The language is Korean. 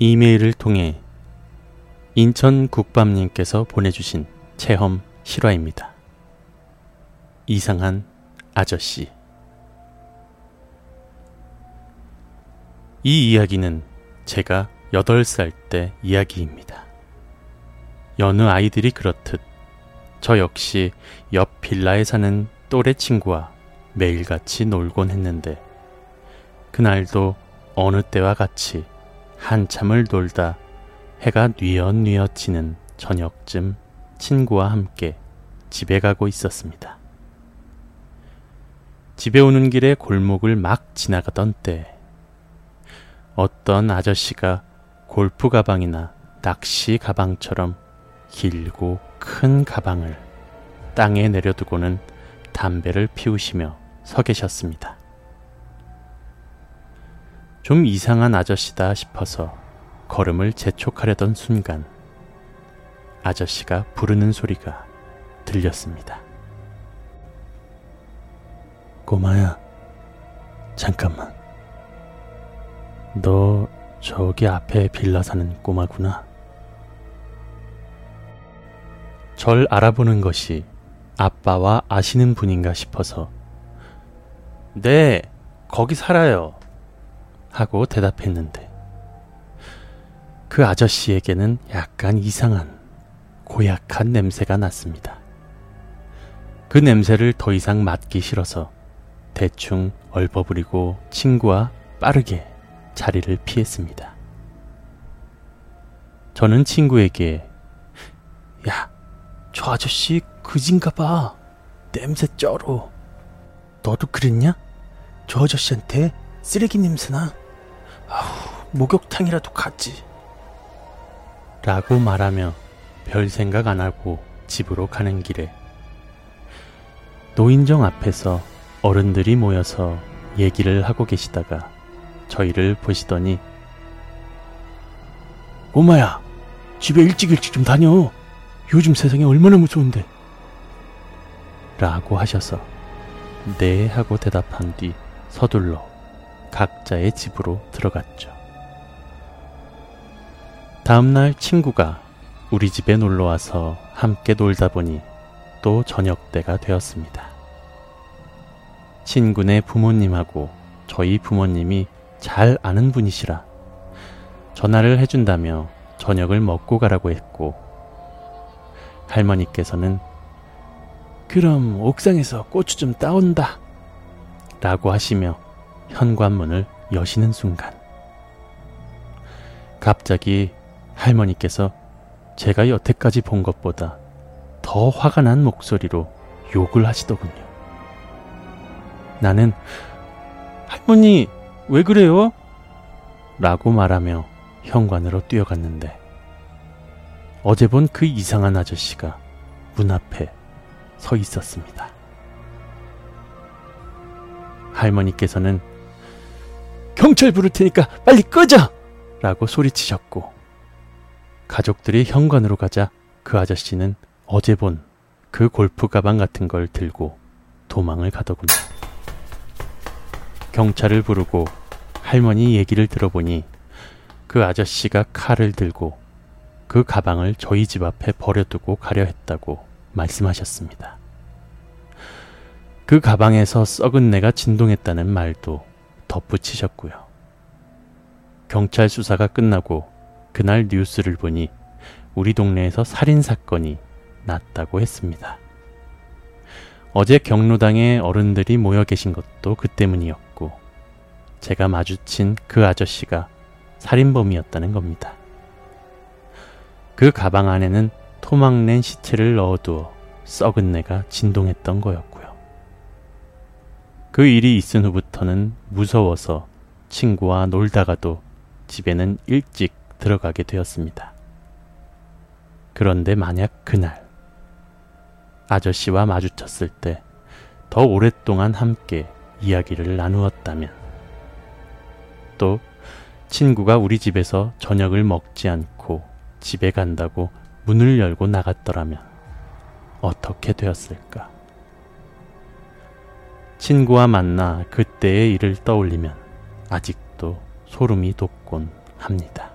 이메일을 통해 인천 국밥님께서 보내주신 체험 실화입니다. 이상한 아저씨. 이 이야기는 제가 8살 때 이야기입니다. 여느 아이들이 그렇듯 저 역시 옆 빌라에 사는 또래 친구와 매일같이 놀곤 했는데 그날도 어느 때와 같이 한참을 놀다 해가 뉘엿뉘엿 지는 저녁쯤 친구와 함께 집에 가고 있었습니다. 집에 오는 길에 골목을 막 지나가던 때 어떤 아저씨가 골프 가방이나 낚시 가방처럼 길고 큰 가방을 땅에 내려두고는 담배를 피우시며 서 계셨습니다. 좀 이상한 아저씨다 싶어서 걸음을 재촉하려던 순간 아저씨가 부르는 소리가 들렸습니다. 꼬마야, 잠깐만. 너 저기 앞에 빌라 사는 꼬마구나. 절 알아보는 것이 아빠와 아시는 분인가 싶어서 네, 거기 살아요. 하고 대답했는데 그 아저씨에게는 약간 이상한 고약한 냄새가 났습니다. 그 냄새를 더 이상 맡기 싫어서 대충 얼버무리고 친구와 빠르게 자리를 피했습니다. 저는 친구에게 야, 저 아저씨 그진가 봐. 냄새 쩔어. 너도 그랬냐? 저 아저씨한테 쓰레기 냄새나. 아우, 목욕탕이라도 갔지. 라고 말하며 별 생각 안 하고 집으로 가는 길에 노인정 앞에서 어른들이 모여서 얘기를 하고 계시다가 저희를 보시더니 꼬마야 집에 일찍 일찍 좀 다녀 요즘 세상에 얼마나 무서운데 라고 하셔서 네 하고 대답한 뒤 서둘러 각자의 집으로 들어갔죠. 다음날 친구가 우리 집에 놀러 와서 함께 놀다 보니 또 저녁 때가 되었습니다. 친구네 부모님하고 저희 부모님이 잘 아는 분이시라 전화를 해준다며 저녁을 먹고 가라고 했고 할머니께서는 그럼 옥상에서 고추 좀 따온다 라고 하시며 현관문을 여시는 순간 갑자기 할머니께서 제가 여태까지 본 것보다 더 화가 난 목소리로 욕을 하시더군요. 나는 할머니 왜 그래요? 라고 말하며 현관으로 뛰어갔는데 어제 본 그 이상한 아저씨가 문 앞에 서 있었습니다. 할머니께서는 경찰 부를 테니까 빨리 꺼져! 라고 소리치셨고, 가족들이 현관으로 가자 그 아저씨는 어제 본 그 골프 가방 같은 걸 들고 도망을 가더군요. 경찰을 부르고 할머니 얘기를 들어보니 그 아저씨가 칼을 들고 그 가방을 저희 집 앞에 버려두고 가려 했다고 말씀하셨습니다. 그 가방에서 썩은 내가 진동했다는 말도 덧붙이셨고요. 경찰 수사가 끝나고 그날 뉴스를 보니 우리 동네에서 살인 사건이 났다고 했습니다. 어제 경로당에 어른들이 모여 계신 것도 그 때문이었고, 제가 마주친 그 아저씨가 살인범이었다는 겁니다. 그 가방 안에는 토막낸 시체를 넣어두어 썩은 내가 진동했던 거였고, 그 일이 있은 후부터는 무서워서 친구와 놀다가도 집에는 일찍 들어가게 되었습니다. 그런데 만약 그날 아저씨와 마주쳤을 때 더 오랫동안 함께 이야기를 나누었다면 또 친구가 우리 집에서 저녁을 먹지 않고 집에 간다고 문을 열고 나갔더라면 어떻게 되었을까? 친구와 만나 그때의 일을 떠올리면 아직도 소름이 돋곤 합니다.